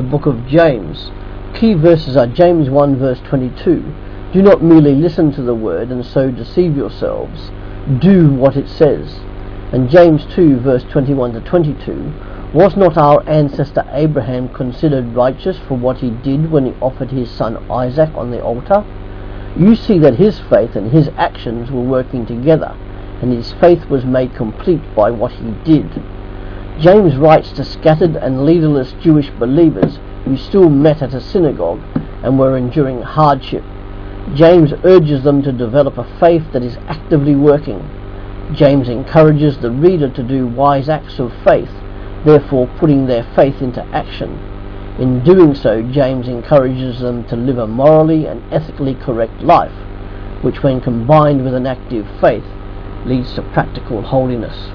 the book of James. Key verses are James 1 verse 22. Do not merely listen to the word and so deceive yourselves. Do what it says. And James 2 verse 21 to 22. Was not our ancestor Abraham considered righteous for what he did when he offered his son Isaac on the altar? You see that his faith and his actions were working together, and his faith was made complete by what he did. James writes to scattered and leaderless Jewish believers who still met at a synagogue and were enduring hardship. James urges them to develop a faith that is actively working. James encourages the reader to do wise acts of faith, therefore putting their faith into action. In doing so, James encourages them to live a morally and ethically correct life, which when combined with an active faith leads to practical holiness.